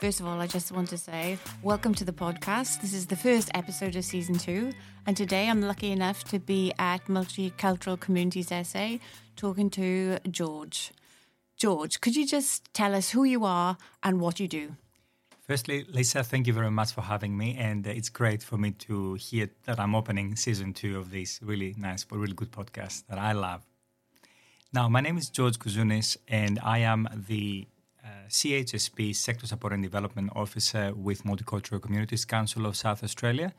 First of all, I just want to say welcome to the podcast. This is the first episode of season two, and today I'm lucky enough to be at Multicultural Communities SA talking to George. George, could you just tell us who you are and what you do? Firstly, Lisa, thank you very much for having me, and it's great for me to hear that I'm opening season two of this really nice, but really good podcast that I love. Now, my name is George Kouzounis, and I am the uh, CHSP Sector Support and Development Officer with Multicultural Communities Council of South Australia,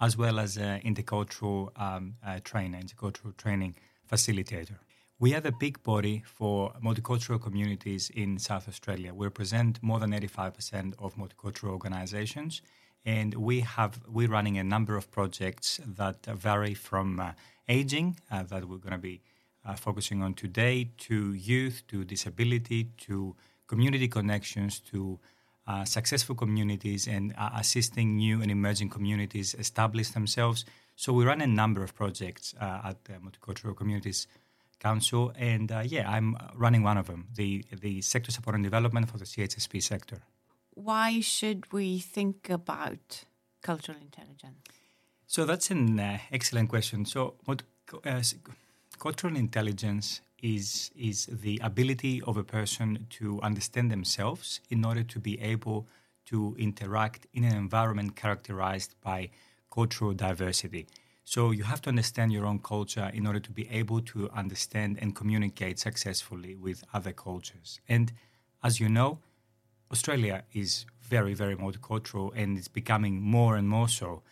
as well as an intercultural um, uh, trainer, intercultural training facilitator. We are the big body for multicultural communities in South Australia. We represent more than 85% of multicultural organizations, and we have we're running a number of projects that vary from uh, aging uh, that we're going to be uh, focusing on today to youth, to disability, to community connections to uh, successful communities and uh, assisting new and emerging communities establish themselves. So we run a number of projects uh, at the Multicultural Communities Council, and uh, yeah, I'm running one of them, the the sector support and development for the CHSP sector. Why should we think about cultural intelligence? So that's an uh, excellent question. So what, uh, cultural intelligence is is the ability of a person to understand themselves in order to be able to interact in an environment characterized by cultural diversity. So you have to understand your own culture in order to be able to understand and communicate successfully with other cultures. And as you know, Australia is very, very multicultural and it's becoming more and more so.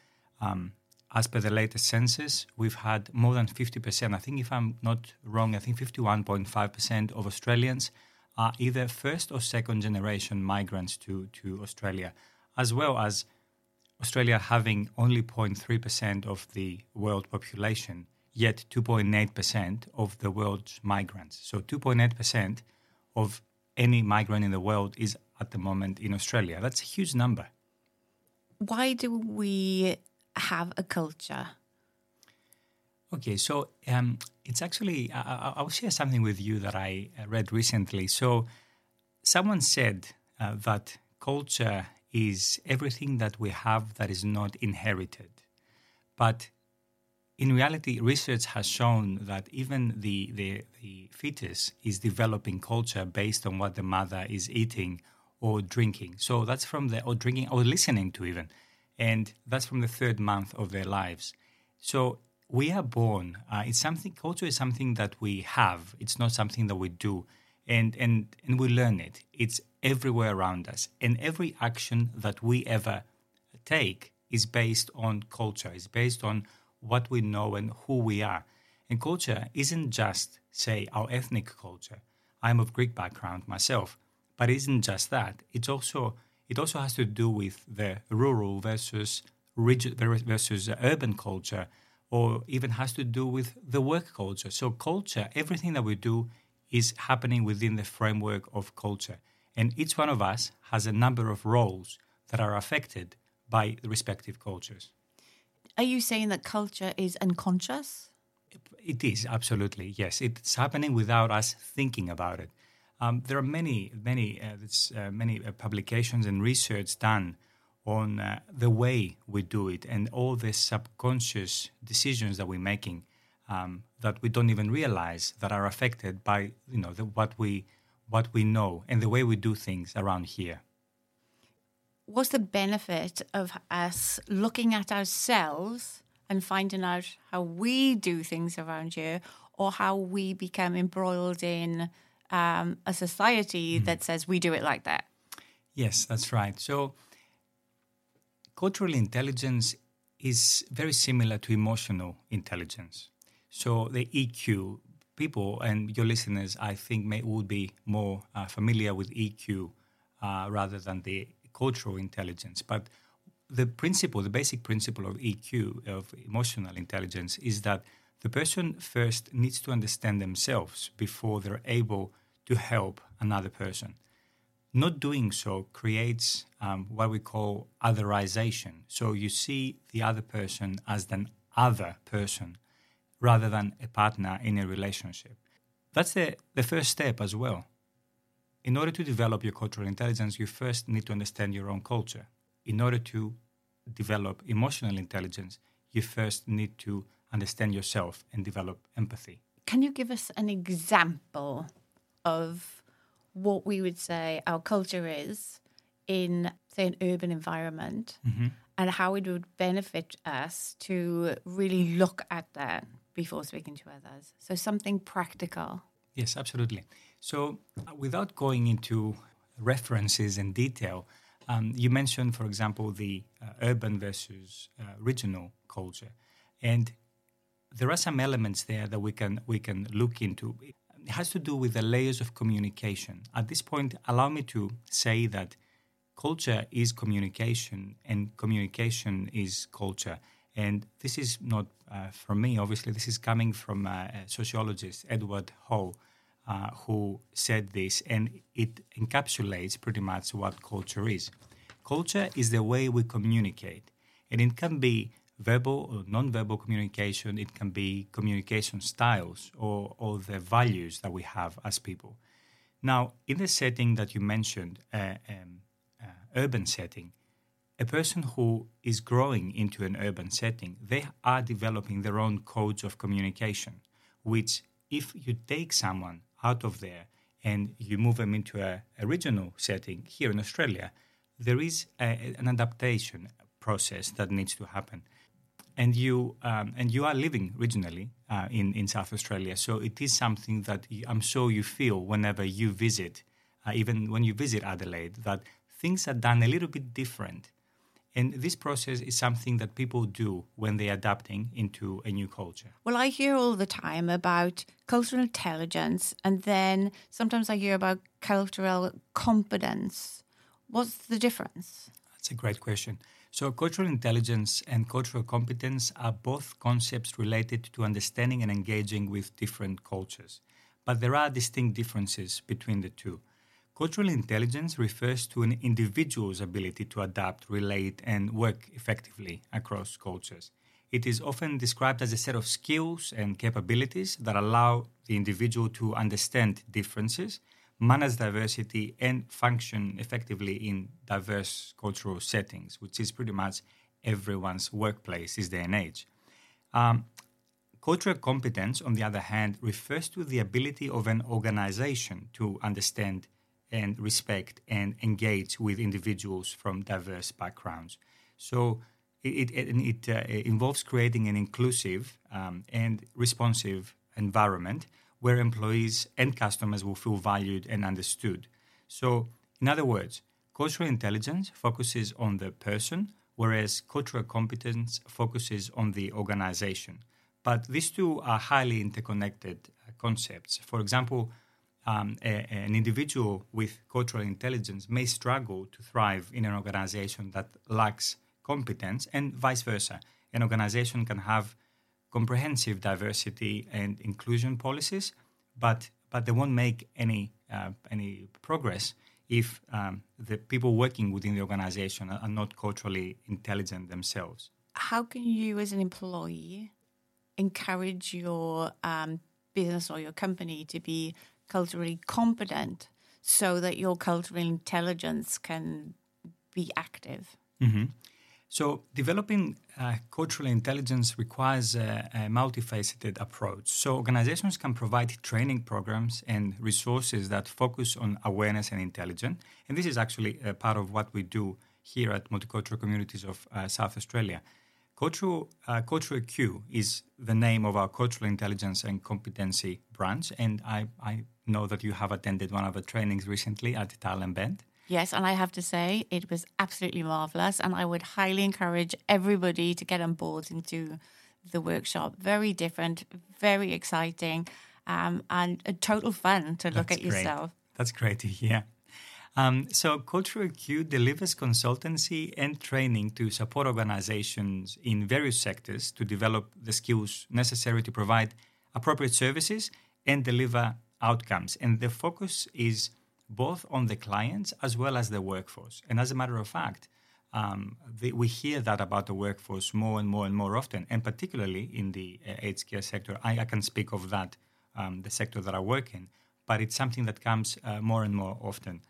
Um, as per the latest census, we've had more than 50%. I think, if I'm not wrong, I think 51.5% of Australians are either first or second generation migrants to, to Australia, as well as Australia having only 0.3% of the world population, yet 2.8% of the world's migrants. So 2.8% of any migrant in the world is at the moment in Australia. That's a huge number. Why do we have a culture? Okay, so um, it's actually, I, will share something with you that I uh, read recently. So, someone said uh, that culture is everything that we have that is not inherited. But in reality, research has shown that even the, the, the fetus is developing culture based on what the mother is eating or drinking. So, that's from the, or drinking or listening to even and that's from the third month of their lives. So we are born. Uh, it's something. Culture is something that we have. It's not something that we do, and and and we learn it. It's everywhere around us, and every action that we ever take is based on culture. It's based on what we know and who we are. And culture isn't just say our ethnic culture. I'm of Greek background myself, but it isn't just that. It's also it also has to do with the rural versus rigid versus urban culture, or even has to do with the work culture. So, culture, everything that we do is happening within the framework of culture. And each one of us has a number of roles that are affected by the respective cultures. Are you saying that culture is unconscious? It is, absolutely, yes. It's happening without us thinking about it. Um, there are many, many, uh, uh, many uh, publications and research done on uh, the way we do it and all the subconscious decisions that we're making um, that we don't even realize that are affected by you know the, what we what we know and the way we do things around here. What's the benefit of us looking at ourselves and finding out how we do things around here, or how we become embroiled in? Um, a society mm. that says we do it like that. Yes, that's right. So, cultural intelligence is very similar to emotional intelligence. So, the EQ, people and your listeners, I think, may, would be more uh, familiar with EQ uh, rather than the cultural intelligence. But the principle, the basic principle of EQ, of emotional intelligence, is that the person first needs to understand themselves before they're able to help another person. Not doing so creates um, what we call otherization. So you see the other person as an other person rather than a partner in a relationship. That's the, the first step as well. in order to develop your cultural intelligence, you first need to understand your own culture. In order to develop emotional intelligence, you first need to understand yourself and develop empathy. Can you give us an example of what we would say our culture is in, say, an urban environment Mm-hmm. and how it would benefit us to really look at that before speaking to others? So, something practical. Yes, absolutely. So, uh, without going into references and detail, um, you mentioned, for example, the uh, urban versus uh, regional culture, and there are some elements there that we can we can look into. It has to do with the layers of communication. At this point, allow me to say that culture is communication, and communication is culture. And this is not uh, from me, obviously. This is coming from uh, sociologist, Edward Hall, uh, who said this, and it encapsulates pretty much what culture is. Culture is the way we communicate, and it can be verbal or non-verbal communication. It can be communication styles or, or the values that we have as people. Now, in the setting that you mentioned, uh, um, uh, urban setting, a person who is growing into an urban setting, they are developing their own codes of communication, which if you take someone out of there and you move them into a, a regional setting here in Australia, there is a, an adaptation process that needs to happen. And you um, and you are living regionally uh, in in South Australia, so it is something that I'm sure you feel whenever you visit, uh, even when you visit Adelaide, that things are done a little bit different. And this process is something that people do when they're adapting into a new culture. Well, I hear all the time about cultural intelligence, and then sometimes I hear about cultural competence. What's the difference? That's a great question. So, cultural intelligence and cultural competence are both concepts related to understanding and engaging with different cultures. But there are distinct differences between the two. Cultural intelligence refers to an individual's ability to adapt, relate, and work effectively across cultures. It is often described as a set of skills and capabilities that allow the individual to understand differences, manage diversity, and function effectively in diverse cultural settings, which is pretty much everyone's workplace this day and age. Um, cultural competence, on the other hand, refers to the ability of an organization to understand and respect and engage with individuals from diverse backgrounds. So it, it, it, uh, involves creating an inclusive um, and responsive environment where employees and customers will feel valued and understood. So, in other words, cultural intelligence focuses on the person, whereas cultural competence focuses on the organization. But these two are highly interconnected uh, concepts. For example, um, a, an individual with cultural intelligence may struggle to thrive in an organization that lacks competence, and vice versa. An organization can have comprehensive diversity and inclusion policies, but but they won't make any uh, any progress if um, the people working within the organization are, not culturally intelligent themselves. How can you, as an employee, encourage your um, business or your company to be culturally competent so that your cultural intelligence can be active? Mm-hmm. So, developing uh, cultural intelligence requires a, a, multifaceted approach. So, organizations can provide training programs and resources that focus on awareness and intelligence. And this is actually a part of what we do here at Multicultural Communities of uh, South Australia. Cultural, uh, Cultural Q is the name of our cultural intelligence and competency branch. And I, I know that you have attended one of the trainings recently at the Tailem Bend. Yes, and I have to say it was absolutely marvelous, and I would highly encourage everybody to get on board into the workshop. Very different, very exciting, um, and a total fun to look That's at great. yourself. That's great to hear. Um, so, Cultural Q delivers consultancy and training to support organizations in various sectors to develop the skills necessary to provide appropriate services and deliver outcomes. And the focus is both on the clients as well as the workforce. And as a matter of fact, um, the, we hear that about the workforce more and more and more often, and particularly in the uh, aged care sector. I, I, can speak of that, um, the sector that I work in. but it's something that comes uh, more and more often.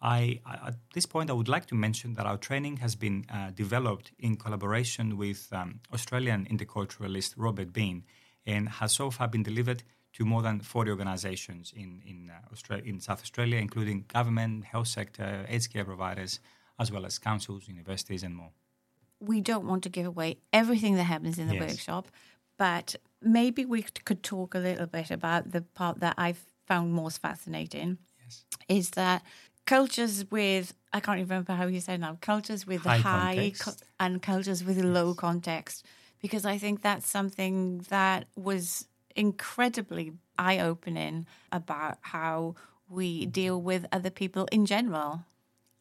I, at this point, I would like to mention that our training has been uh, developed in collaboration with um, Australian interculturalist Robert Bean and has so far been delivered to more than 40 organizations in, in, uh, Australia, in South Australia, including government, health sector, aged care providers, as well as councils, universities, and more. We don't want to give away everything that happens in the yes. workshop, but maybe we could talk a little bit about the part that I've found most fascinating. Yes. Is that cultures with I can't even remember how you said now cultures with high, high co- and cultures with low context because I think that's something that was incredibly eye opening about how we deal with other people in general.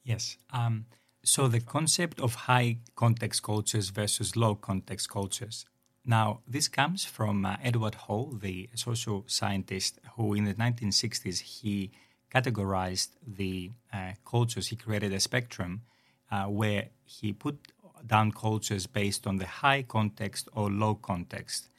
Yes. Um, so the concept of high context cultures versus low context cultures. Now, this comes from uh, Edward Hall, the social scientist who in the 1960s he categorized the uh, cultures. He created a spectrum uh, where he put down cultures based on the high context or low context.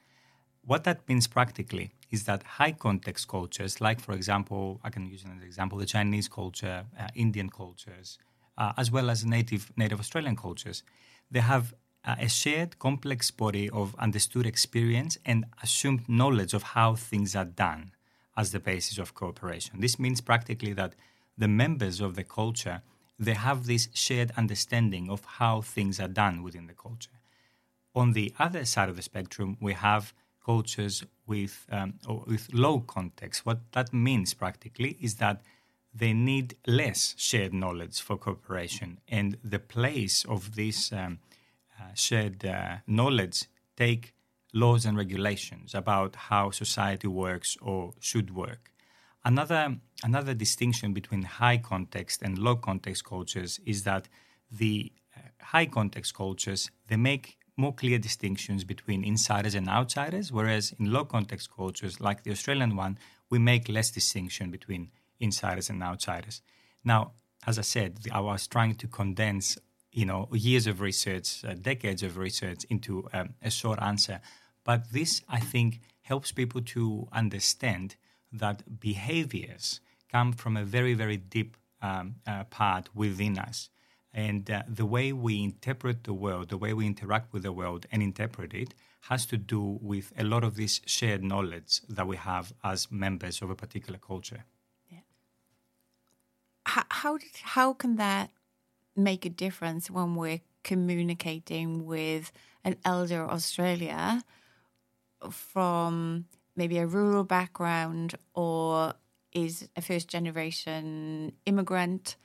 What that means practically is that high context cultures, like for example, I can use an example, the Chinese culture, uh, Indian cultures, uh, as well as native native Australian cultures, they have uh, a shared complex body of understood experience and assumed knowledge of how things are done as the basis of cooperation. This means practically that the members of the culture they have this shared understanding of how things are done within the culture. On the other side of the spectrum, we have cultures with um, with low context. What that means practically is that they need less shared knowledge for cooperation, and the place of this um, uh, shared uh, knowledge take laws and regulations about how society works or should work. Another, another distinction between high context and low context cultures is that the uh, high context cultures they make more clear distinctions between insiders and outsiders, whereas in low context cultures like the Australian one, we make less distinction between insiders and outsiders. Now, as I said, I was trying to condense you know years of research, uh, decades of research into um, a short answer. But this, I think, helps people to understand that behaviors come from a very, very deep um, uh, part within us. And uh, the way we interpret the world, the way we interact with the world and interpret it, has to do with a lot of this shared knowledge that we have as members of a particular culture. Yeah. How, how, did, how can that make a difference when we're communicating with an elder Australia from maybe a rural background or is a first generation immigrant?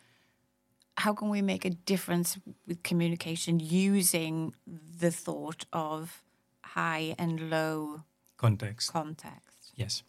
How can we make a difference with communication using the thought of high and low context? Context. Yes.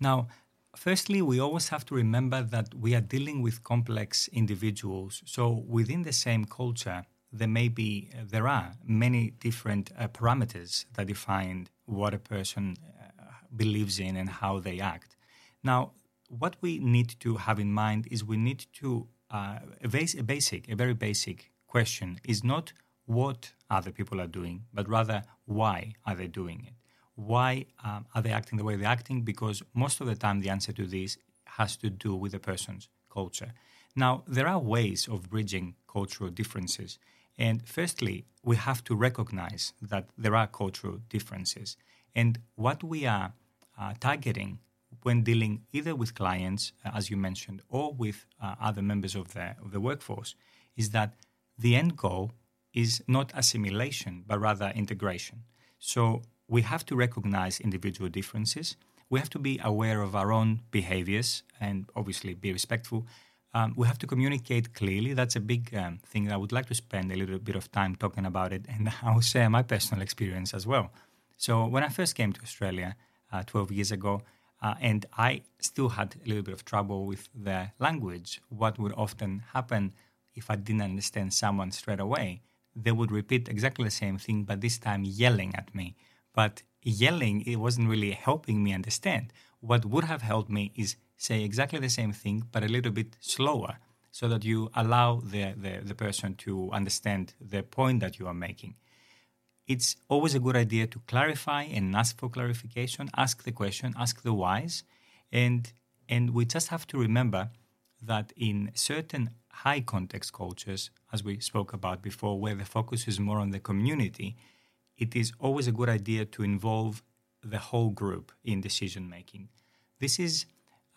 Now, Firstly, we always have to remember that we are dealing with complex individuals. So within the same culture, there may be, there are many different uh, parameters that define what a person uh, believes in and how they act. Now, what we need to have in mind is we need to, uh, a, a basic, a very basic question is not what other people are doing, but rather why are they doing it? why um, are they acting the way they're acting? Because most of the time, the answer to this has to do with the person's culture. Now, there are ways of bridging cultural differences. And firstly, we have to recognize that there are cultural differences. And what we are uh, targeting when dealing either with clients, uh, as you mentioned, or with uh, other members of the, of the workforce is that the end goal is not assimilation, but rather integration. So we have to recognize individual differences. We have to be aware of our own behaviors and obviously be respectful. Um, we have to communicate clearly. That's a big um, thing. I would like to spend a little bit of time talking about it, and I'll share my personal experience as well. So, when I first came to Australia uh, 12 years ago, uh, and I still had a little bit of trouble with the language, what would often happen if I didn't understand someone straight away? They would repeat exactly the same thing, but this time yelling at me. But yelling, it wasn't really helping me understand. What would have helped me is say exactly the same thing, but a little bit slower, so that you allow the, the, the person to understand the point that you are making. It's always a good idea to clarify and ask for clarification, ask the question, ask the whys, and And we just have to remember that in certain high context cultures, as we spoke about before, where the focus is more on the community, it is always a good idea to involve the whole group in decision making. This is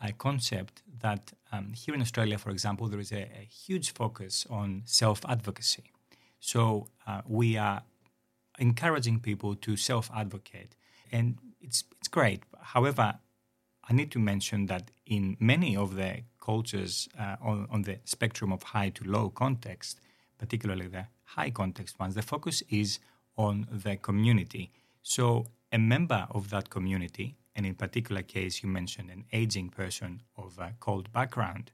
a concept that um, here in Australia, for example, there is a, a huge focus on self advocacy. So uh, we are encouraging people to self advocate, and it's, it's great. However, I need to mention that in many of the cultures uh, on, on the spectrum of high to low context, particularly the high context ones, the focus is on the community. So a member of that community, and in particular case you mentioned an aging person of a CALD background,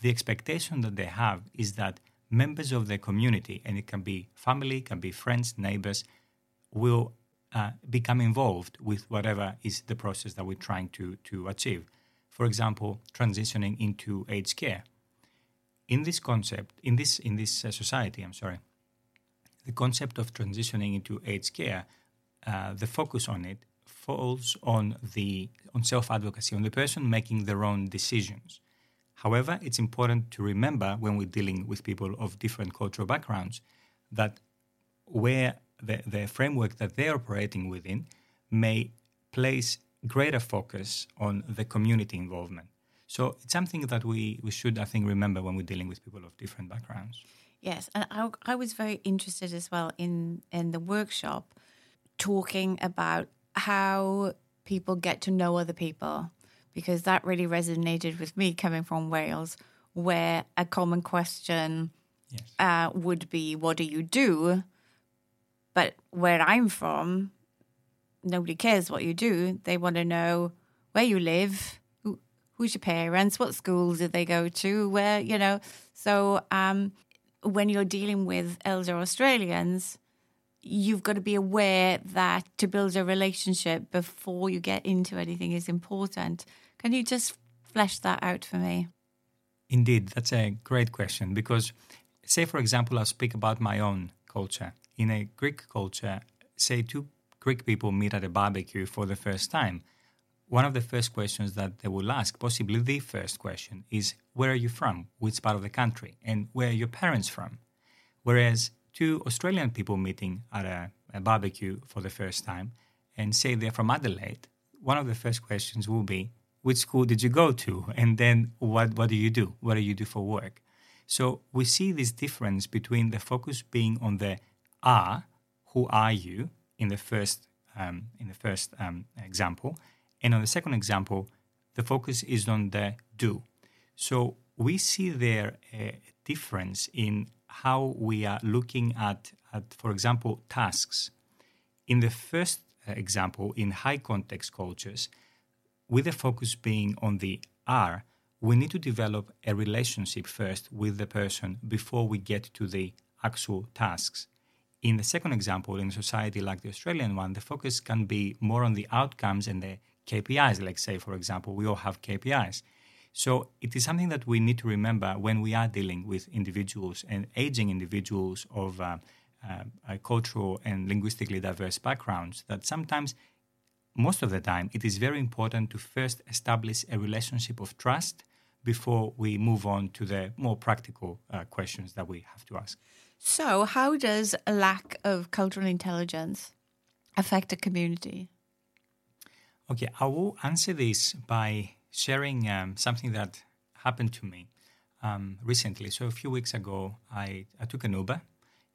the expectation that they have is that members of the community, and it can be family, can be friends, neighbors, will uh, become involved with whatever is the process that we're trying to, to achieve. For example, transitioning into aged care. In this concept, in this in this uh, society, I'm sorry, the concept of transitioning into aged care, uh, the focus on it falls on the on self advocacy, on the person making their own decisions. However, it's important to remember when we're dealing with people of different cultural backgrounds that where the, the framework that they're operating within may place greater focus on the community involvement. So it's something that we, we should, I think, remember when we're dealing with people of different backgrounds. Yes, and I, I was very interested as well in in the workshop talking about how people get to know other people because that really resonated with me coming from Wales, where a common question yes. uh, would be, "What do you do?" But where I'm from, nobody cares what you do. They want to know where you live, who, who's your parents, what schools did they go to, where you know. So um, when you're dealing with elder Australians, you've got to be aware that to build a relationship before you get into anything is important. Can you just flesh that out for me? Indeed, that's a great question because, say, for example, I'll speak about my own culture. In a Greek culture, say two Greek people meet at a barbecue for the first time. One of the first questions that they will ask, possibly the first question, is Where are you from? Which part of the country? And where are your parents from? Whereas two Australian people meeting at a, a barbecue for the first time and say they're from Adelaide, one of the first questions will be, Which school did you go to? And then what, what do you do? What do you do for work? So we see this difference between the focus being on the are, who are you, in the first um, in the first um, example, and on the second example, the focus is on the do. So we see there a difference in how we are looking at, at for example, tasks. In the first uh, example, in high context cultures, with the focus being on the are, we need to develop a relationship first with the person before we get to the actual tasks. In the second example, in a society like the Australian one, the focus can be more on the outcomes and the KPIs. Like, say, for example, we all have KPIs. So it is something that we need to remember when we are dealing with individuals and aging individuals of uh, uh, cultural and linguistically diverse backgrounds that sometimes, most of the time, it is very important to first establish a relationship of trust before we move on to the more practical uh, questions that we have to ask. So, how does a lack of cultural intelligence affect a community? Okay, I will answer this by sharing um, something that happened to me um, recently. So, a few weeks ago, I, I took an Uber,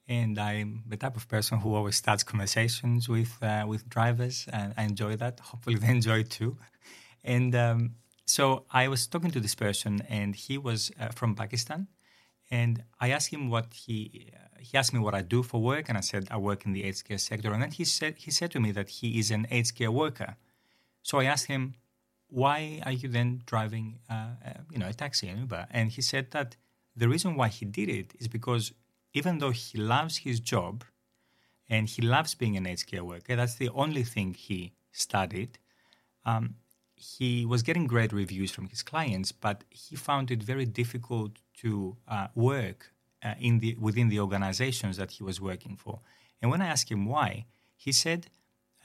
and I'm the type of person who always starts conversations with uh, with drivers, and I enjoy that. Hopefully, they enjoy it too. And um, so, I was talking to this person, and he was uh, from Pakistan and I asked him what he uh, he asked me what I do for work, and I said I work in the aged care sector. And then he said he said to me that he is an aged care worker. So I asked him, why are you then driving, uh, uh, you know, a taxi, an Uber? And he said that the reason why he did it is because even though he loves his job, and he loves being an aged care worker, that's the only thing he studied. Um, he was getting great reviews from his clients, but he found it very difficult to uh, work uh, in the within the organizations that he was working for. And when I asked him why, he said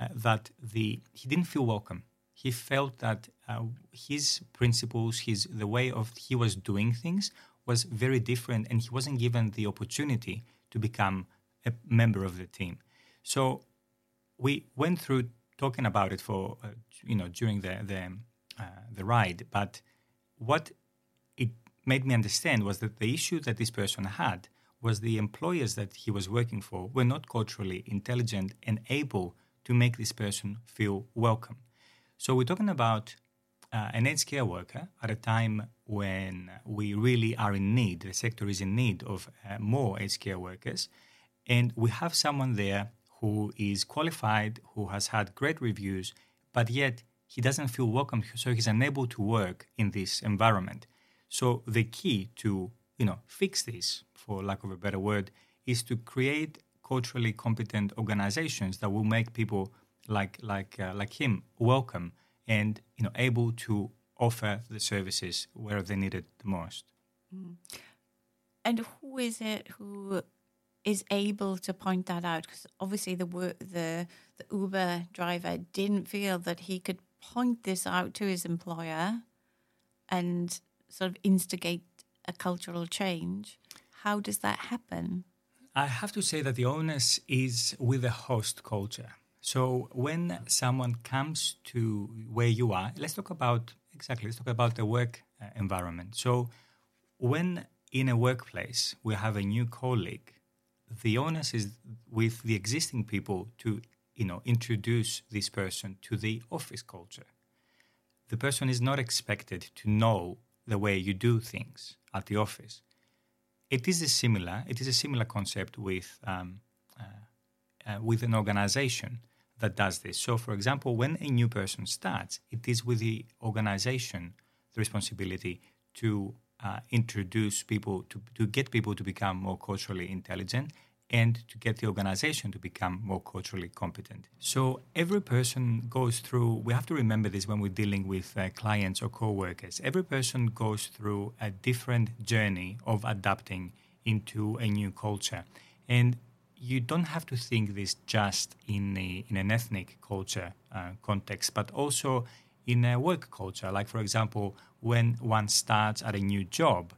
uh, that the he didn't feel welcome. He felt that uh, his principles, his the way of he was doing things was very different, and he wasn't given the opportunity to become a member of the team. So we went through talking about it for uh, you know during the the uh, the ride, but what it made me understand was that the issue that this person had was the employers that he was working for were not culturally intelligent and able to make this person feel welcome. So we're talking about uh, an aged care worker at a time when we really are in need, the sector is in need of uh, more aged care workers, and we have someone there who is qualified, who has had great reviews, but yet he doesn't feel welcome, so he's unable to work in this environment. So the key to you know fix this, for lack of a better word, is to create culturally competent organizations that will make people like like uh, like him welcome and you know able to offer the services where they need it the most. Mm. And who is it who is able to point that out? Because obviously the the the Uber driver didn't feel that he could point this out to his employer and sort of instigate a cultural change. How does that happen? I have to say that the onus is with the host culture. So when someone comes to where you are, let's talk about exactly, let's talk about the work uh, environment. So when in a workplace we have a new colleague, the onus is with the existing people to you know introduce this person to the office culture. The person is not expected to know the way you do things at the office. It is a similar it is a similar concept with um, uh, uh, with an organization that does this. So, for example, when a new person starts, it is with the organization the responsibility to uh, introduce people, to, to get people to become more culturally intelligent and to get the organization to become more culturally competent. So every person goes through, we have to remember this when we're dealing with uh, clients or co-workers. Every person goes through a different journey of adapting into a new culture. And you don't have to think this just in a, in an ethnic culture uh, context, but also in a work culture. Like for example, when one starts at a new job,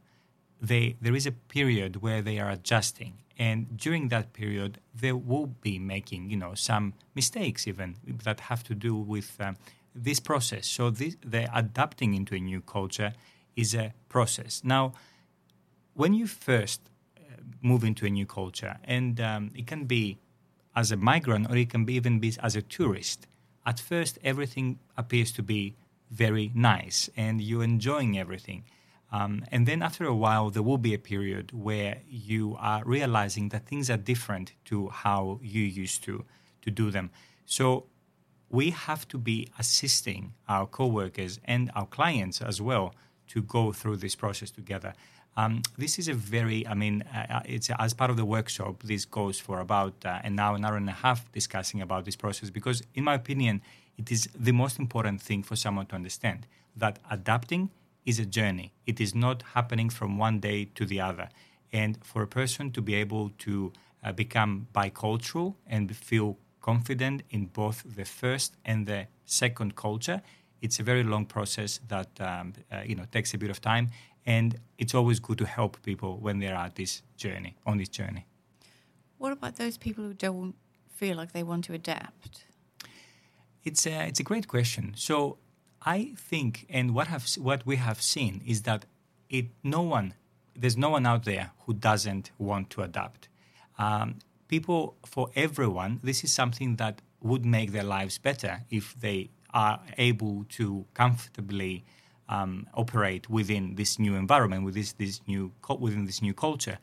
they there is a period where they are adjusting, and during that period, they will be making you know some mistakes even that have to do with um, this process. So this, the adapting into a new culture is a process. Now, when you first move into a new culture. And um, it can be as a migrant or it can be even be as a tourist. At first, everything appears to be very nice and you're enjoying everything. Um, and then after a while, there will be a period where you are realizing that things are different to how you used to, to do them. So we have to be assisting our coworkers and our clients as well to go through this process together. Um, this is a very, I mean, uh, uh, it's as part of the workshop. This goes for about uh, an hour, an hour and a half discussing about this process because, in my opinion, it is the most important thing for someone to understand that adapting is a journey. It is not happening from one day to the other, and for a person to be able to uh, become bicultural and feel confident in both the first and the second culture, it's a very long process that um, uh, you know takes a bit of time and it's always good to help people when they're at this journey, on this journey. What about those people who don't feel like they want to adapt? It's a, it's a great question. So I think, and what have what we have seen is that it no one there's no one out there who doesn't want to adapt. Um, people, for everyone, this is something that would make their lives better if they are able to comfortably um, operate within this new environment, with this, this new within this new culture.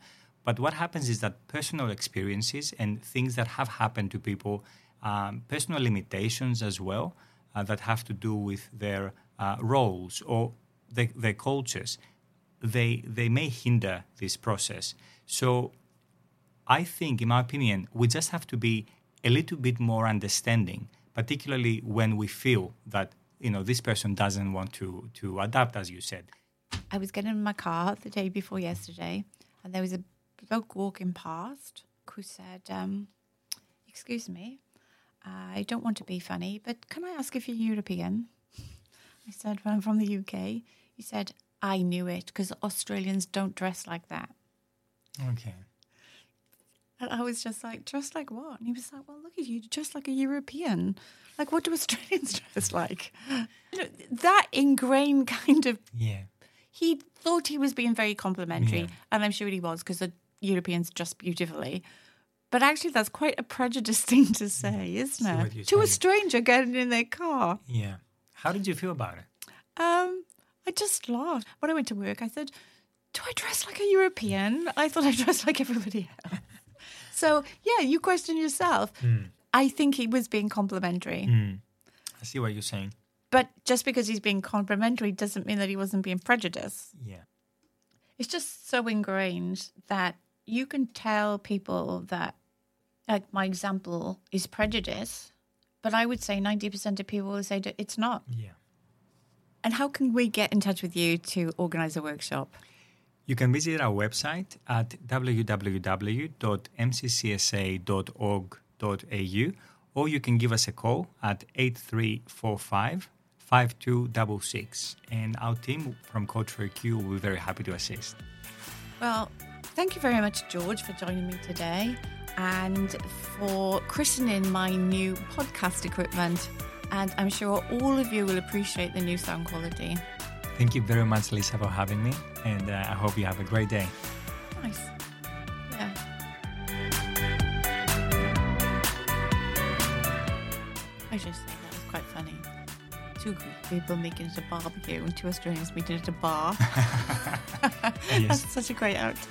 But what happens is that personal experiences and things that have happened to people, um, personal limitations as well, uh, that have to do with their uh, roles or the, their cultures, they they may hinder this process. So, I think, in my opinion, we just have to be a little bit more understanding, particularly when we feel that you know this person doesn't want to to adapt as you said i was getting in my car the day before yesterday and there was a bloke walking past who said um, excuse me i don't want to be funny but can i ask if you're european I said, Well, I'm from the UK. He said, I knew it because Australians don't dress like that. Okay. And I was just like, dressed like what? And he was like, well, look at you, dressed like a European. Like, what do Australians dress like? You know, that ingrained kind of, Yeah. he thought he was being very complimentary. Yeah. And I'm sure he was because the Europeans dress beautifully. But actually, that's quite a prejudiced thing to say, isn't it? To a stranger getting in their car. Yeah. How did you feel about it? Um, I just laughed. When I went to work, I said, Do I dress like a European? I thought I dressed like everybody else. So, yeah, you question yourself. Hmm. I think he was being complimentary. Hmm. I see what you're saying. But just because he's being complimentary doesn't mean that he wasn't being prejudiced. Yeah. It's just so ingrained that you can tell people that, like, my example is prejudice. But I would say 90% of people will say it's not. Yeah. And how can we get in touch with you to organize a workshop? You can visit our website at www.mccsa.org.au or you can give us a call at 8345 5266 and our team from for Q will be very happy to assist. Well, thank you very much, George, for joining me today and for christening my new podcast equipment. And I'm sure all of you will appreciate the new sound quality. Thank you very much, Lisa, for having me and uh, I hope you have a great day. Nice. Yeah. I just think that was quite funny. Two people making it a barbecue and two Australians meeting at a bar. Yes. That's such a great act.